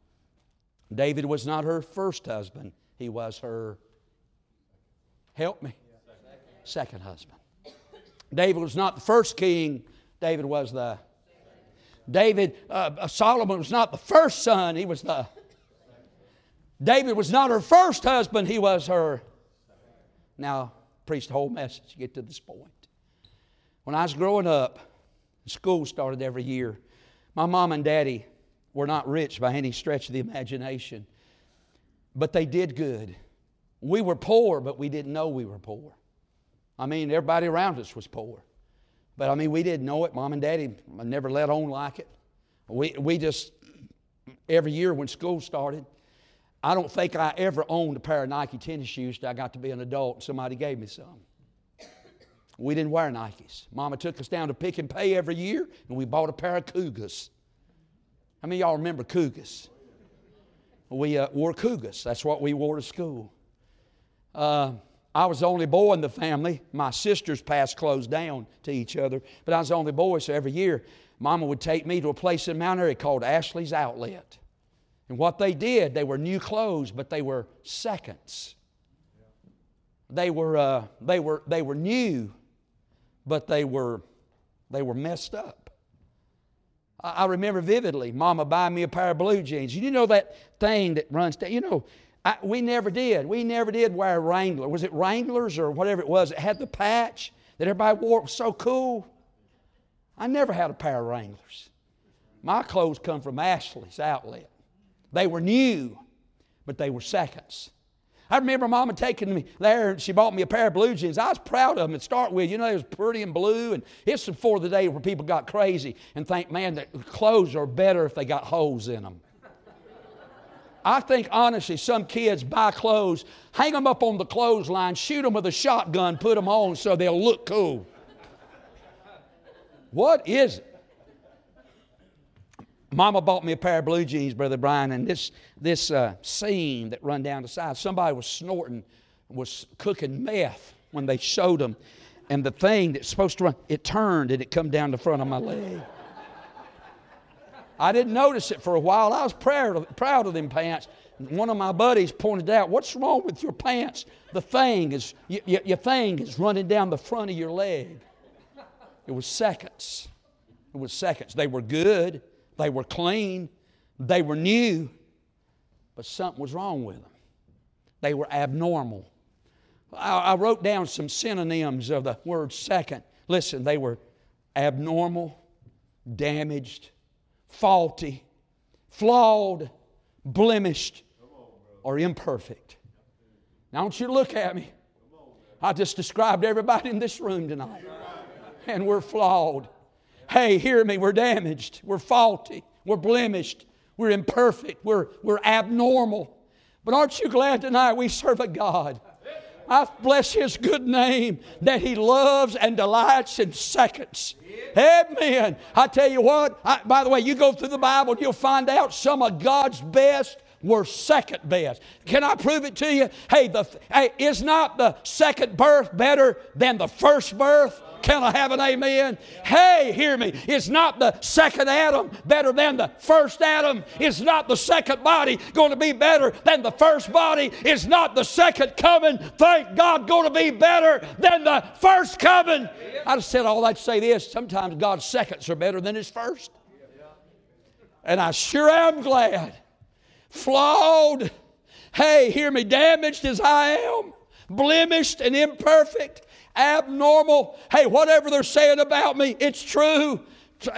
David was not her first husband, he was her, help me, second husband. David was not the first king, David was the. David, uh, Solomon was not the first son, he was the David was not her first husband, he was her. Now, preach the whole message get to this point. When I was growing up, school started every year. My mom and daddy were not rich by any stretch of the imagination, but they did good. We were poor, but we didn't know we were poor. I mean, everybody around us was poor. But I mean, we didn't know it. Mom and daddy never let on like it. We, we just, every year when school started, I don't think I ever owned a pair of Nike tennis shoes till I got to be an adult and somebody gave me some. We didn't wear Nikes. Mama took us down to Pic 'n Pay every year and we bought a pair of Cougars. How many y'all remember Cougars? We uh, wore Cougars. That's what we wore to school. Uh, I was the only boy in the family. My sisters passed clothes down to each other, but I was the only boy, so every year Mama would take me to a place in Mount Airy called Ashley's Outlet. And what they did, they were new clothes, but they were seconds. They were, uh, they were, they were new, but they were, they were messed up. I, I remember vividly Mama buying me a pair of blue jeans. You know that thing that runs down? You know, I, we never did. We never did wear Wrangler. Was it Wranglers or whatever it was? It had the patch that everybody wore. It was so cool. I never had a pair of Wranglers. My clothes come from Ashley's outlet. They were new, but they were seconds. I remember Mama taking me there and she bought me a pair of blue jeans. I was proud of them to start with. You know, they was pretty and blue, and it's before the day where people got crazy and think, man, that clothes are better if they got holes in them. I think honestly, some kids buy clothes, hang them up on the clothesline, shoot them with a shotgun, put them on so they'll look cool. What is it? Mama bought me a pair of blue jeans, Brother Brian, and this, this uh, seam that run down the side, somebody was snorting, was cooking meth when they showed them. And the thing that's supposed to run, it turned and it come down the front of my leg. I didn't notice it for a while. I was proud of, proud of them pants. One of my buddies pointed out, "What's wrong with your pants? The thing is, y- y- your thing is running down the front of your leg." It was seconds. It was seconds. They were good. They were clean, they were new, but something was wrong with them. They were abnormal. I, I wrote down some synonyms of the word second. Listen, they were abnormal, damaged, faulty, flawed, blemished, or imperfect. Now, I want you to look at me. I just described everybody in this room tonight. And we're flawed. Hey, hear me, we're damaged, we're faulty, we're blemished, we're imperfect, we're, we're abnormal. But aren't you glad tonight we serve a God? I bless His good name that He loves and delights in seconds. Amen. I tell you what, I, by the way, you go through the Bible you'll find out some of God's best were second best. Can I prove it to you? Hey, the, hey, is not the second birth better than the first birth? Can I have an amen? Hey, hear me. It's not the second Adam better than the first Adam. It's not the second body going to be better than the first body. It's not the second coming, thank God, going to be better than the first coming. I said all that to say this. Sometimes God's seconds are better than His first. And I sure am glad. Flawed. Hey, hear me, damaged as I am, blemished and imperfect abnormal. Hey, whatever they're saying about me, it's true.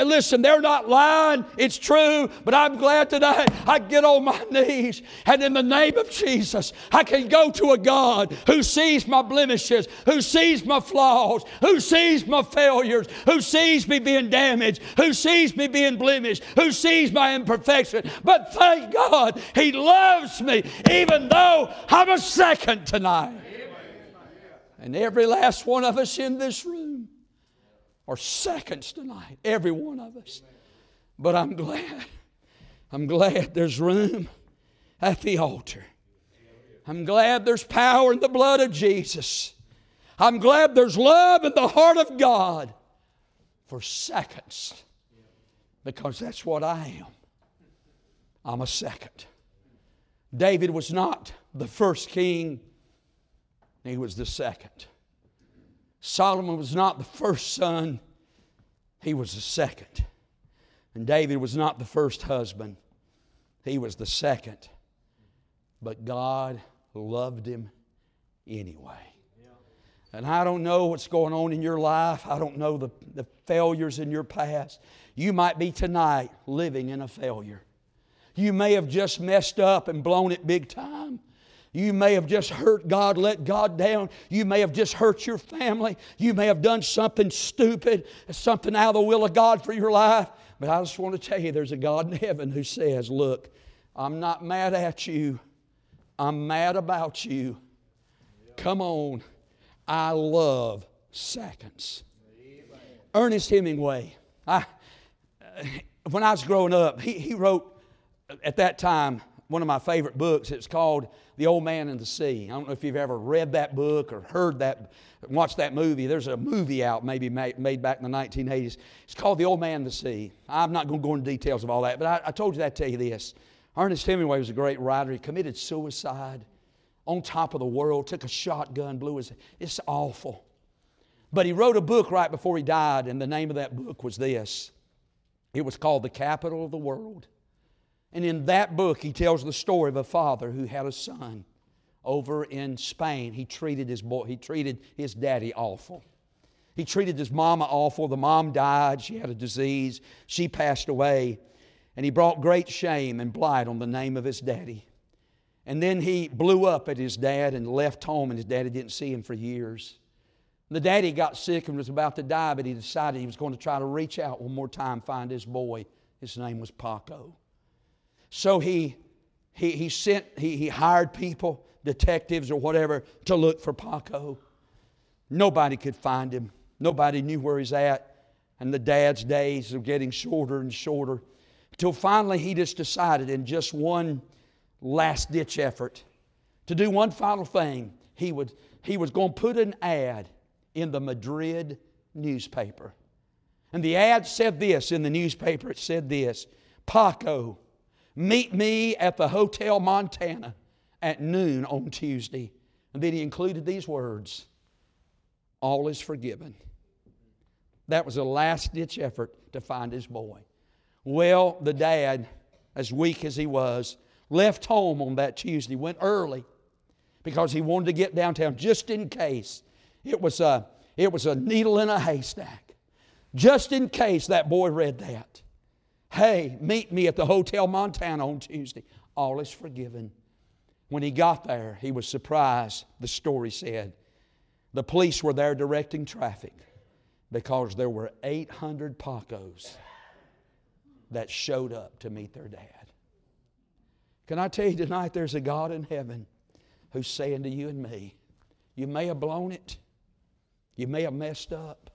Listen, they're not lying. It's true. But I'm glad tonight I get on my knees and in the name of Jesus, I can go to a God who sees my blemishes, who sees my flaws, who sees my failures, who sees me being damaged, who sees me being blemished, who sees my imperfection. But thank God, He loves me even though I'm a second tonight. And every last one of us in this room are seconds tonight, every one of us. But I'm glad, I'm glad there's room at the altar. I'm glad there's power in the blood of Jesus. I'm glad there's love in the heart of God for seconds because that's what I am. I'm a second. David was not the first king he was the second. Solomon was not the first son, he was the second. And David was not the first husband, he was the second. But God loved him anyway. And I don't know what's going on in your life. I don't know the, the failures in your past. You might be tonight living in a failure. You may have just messed up and blown it big time. You may have just hurt God, let God down. You may have just hurt your family. You may have done something stupid, something out of the will of God for your life. But I just want to tell you there's a God in heaven who says, Look, I'm not mad at you, I'm mad about you. Come on. I love seconds. Ernest Hemingway, I, when I was growing up, he, he wrote at that time one of my favorite books. It's called The Old Man and the Sea. I don't know if you've ever read that book or heard that, watched that movie. There's a movie out maybe made, back in the 1980s. It's called The Old Man and the Sea. I'm not going to go into details of all that, but I, I told you that to tell you this. Ernest Hemingway was a great writer. He committed suicide on top of the world, took a shotgun, blew his. It's awful. But he wrote a book right before he died, and the name of that book was this. It was called The Capital of the World. And in that book, he tells the story of a father who had a son over in Spain. He treated his boy, he treated his daddy awful. He treated his mama awful. The mom died. She had a disease. She passed away. And he brought great shame and blight on the name of his daddy. And then he blew up at his dad and left home, and his daddy didn't see him for years. The daddy got sick and was about to die, but he decided he was going to try to reach out one more time, find his boy. His name was Paco. So he, he, he sent, he, he hired people, detectives or whatever, to look for Paco. Nobody could find him. Nobody knew where he's at. And the dad's days are getting shorter and shorter. Until finally he just decided in just one last ditch effort to do one final thing. He, would, he was going to put an ad in the Madrid newspaper. And the ad said this in the newspaper it said this Paco Meet me at the Hotel Montana at noon on Tuesday. And then he included these words All is forgiven. That was a last ditch effort to find his boy. Well, the dad, as weak as he was, left home on that Tuesday, went early because he wanted to get downtown just in case it was a, it was a needle in a haystack. Just in case that boy read that. Hey, meet me at the Hotel Montana on Tuesday. All is forgiven. When he got there, he was surprised, the story said. The police were there directing traffic because there were 800 Pacos that showed up to meet their dad. Can I tell you tonight, there's a God in heaven who's saying to you and me, you may have blown it, you may have messed up.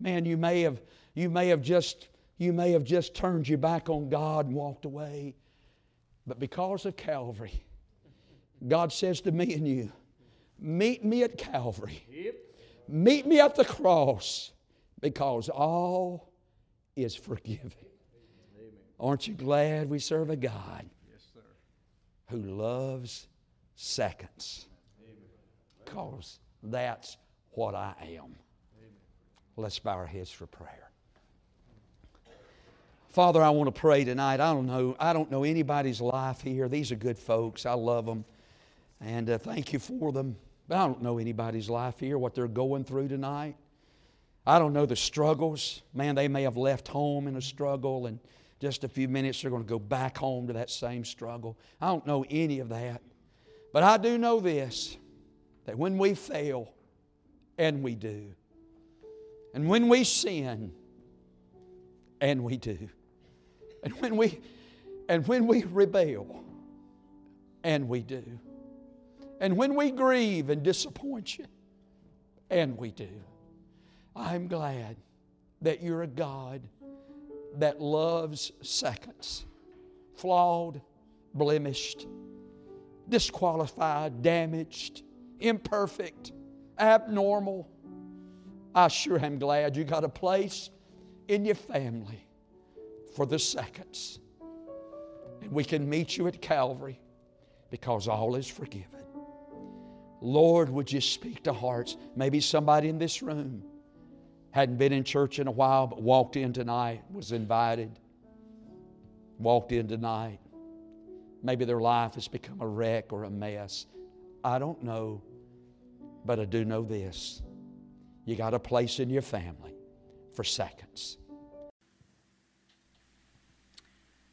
Man, you may have, you may have just you may have just turned your back on God and walked away. But because of Calvary, God says to me and you, Meet me at Calvary. Meet me at the cross because all is forgiven. Aren't you glad we serve a God who loves seconds? Because that's what I am. Let's bow our heads for prayer. Father, I want to pray tonight. I don't know. I don't know anybody's life here. These are good folks. I love them, and uh, thank you for them. But I don't know anybody's life here, what they're going through tonight. I don't know the struggles. Man, they may have left home in a struggle, and just a few minutes they're going to go back home to that same struggle. I don't know any of that. But I do know this that when we fail, and we do, and when we sin, and we do, and when we and when we rebel, and we do, and when we grieve and disappoint you, and we do, I'm glad that you're a God that loves seconds, flawed, blemished, disqualified, damaged, imperfect, abnormal. I sure am glad you got a place in your family for the seconds. And we can meet you at Calvary because all is forgiven. Lord, would you speak to hearts? Maybe somebody in this room hadn't been in church in a while, but walked in tonight, was invited, walked in tonight. Maybe their life has become a wreck or a mess. I don't know, but I do know this. You got a place in your family for seconds.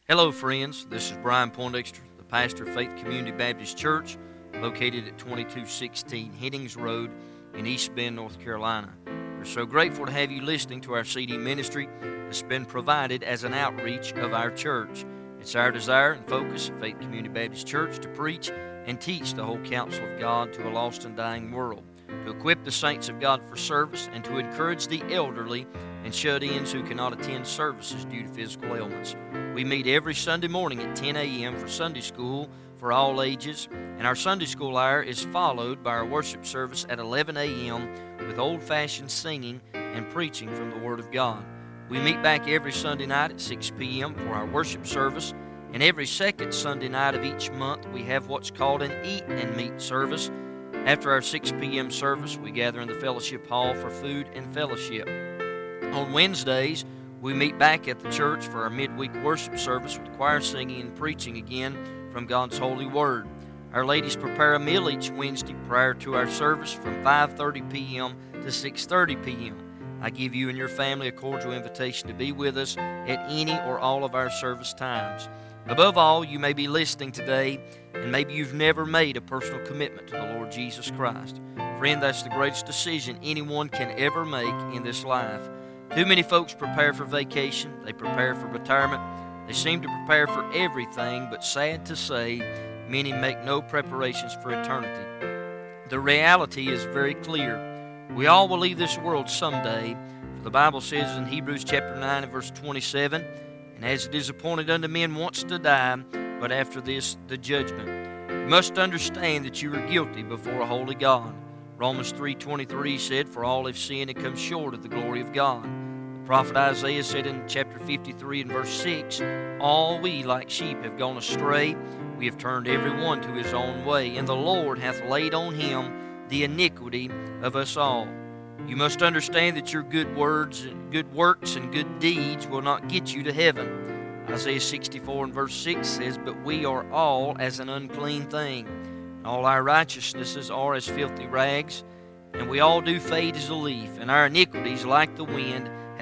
Hello, friends. This is Brian Poindexter, the pastor of Faith Community Baptist Church, located at 2216 Headings Road in East Bend, North Carolina. We're so grateful to have you listening to our CD ministry that's been provided as an outreach of our church. It's our desire and focus at Faith Community Baptist Church to preach and teach the whole counsel of God to a lost and dying world, to equip the saints of God for service, and to encourage the elderly and shut ins who cannot attend services due to physical ailments. We meet every Sunday morning at 10 a.m. for Sunday school for all ages, and our Sunday school hour is followed by our worship service at 11 a.m. with old fashioned singing and preaching from the Word of God. We meet back every Sunday night at 6 p.m. for our worship service, and every second Sunday night of each month we have what's called an Eat and Meet service. After our 6 p.m. service, we gather in the fellowship hall for food and fellowship. On Wednesdays, we meet back at the church for our midweek worship service with choir singing and preaching again from God's holy word. Our ladies prepare a meal each Wednesday prior to our service from 5:30 p.m. to 6:30 p.m. I give you and your family a cordial invitation to be with us at any or all of our service times. Above all, you may be listening today and maybe you've never made a personal commitment to the Lord Jesus Christ. Friend, that's the greatest decision anyone can ever make in this life. Too many folks prepare for vacation, they prepare for retirement, they seem to prepare for everything, but sad to say, many make no preparations for eternity. The reality is very clear. We all will leave this world someday, for the Bible says in Hebrews chapter 9 and verse 27, and as it is appointed unto men once to die, but after this the judgment. You must understand that you are guilty before a holy God. Romans 3:23 said, "For all have sinned and come short of the glory of God." Prophet Isaiah said in chapter 53 and verse 6, "All we like sheep have gone astray; we have turned every one to his own way, and the Lord hath laid on him the iniquity of us all." You must understand that your good words, and good works, and good deeds will not get you to heaven. Isaiah 64 and verse 6 says, But we are all as an unclean thing. All our righteousnesses are as filthy rags, and we all do fade as a leaf, and our iniquities, like the wind,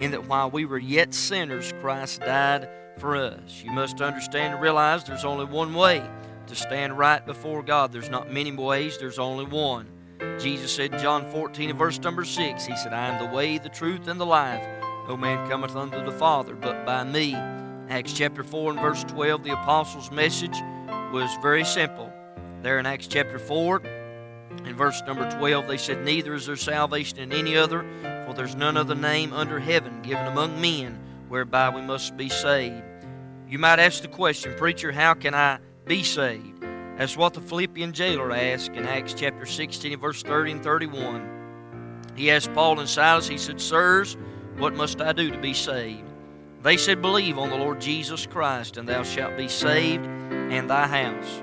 in that while we were yet sinners, Christ died for us. You must understand and realize there's only one way to stand right before God. There's not many ways, there's only one. Jesus said in John 14 and verse number 6, He said, I am the way, the truth, and the life. No man cometh unto the Father but by me. Acts chapter 4 and verse 12, the apostles' message was very simple. There in Acts chapter 4 in verse number 12, they said, Neither is there salvation in any other, for there's none other name under heaven given among men whereby we must be saved. You might ask the question, Preacher, how can I be saved? That's what the Philippian jailer asked in Acts chapter 16, verse 30 and 31. He asked Paul and Silas, he said, Sirs, what must I do to be saved? They said, Believe on the Lord Jesus Christ, and thou shalt be saved and thy house.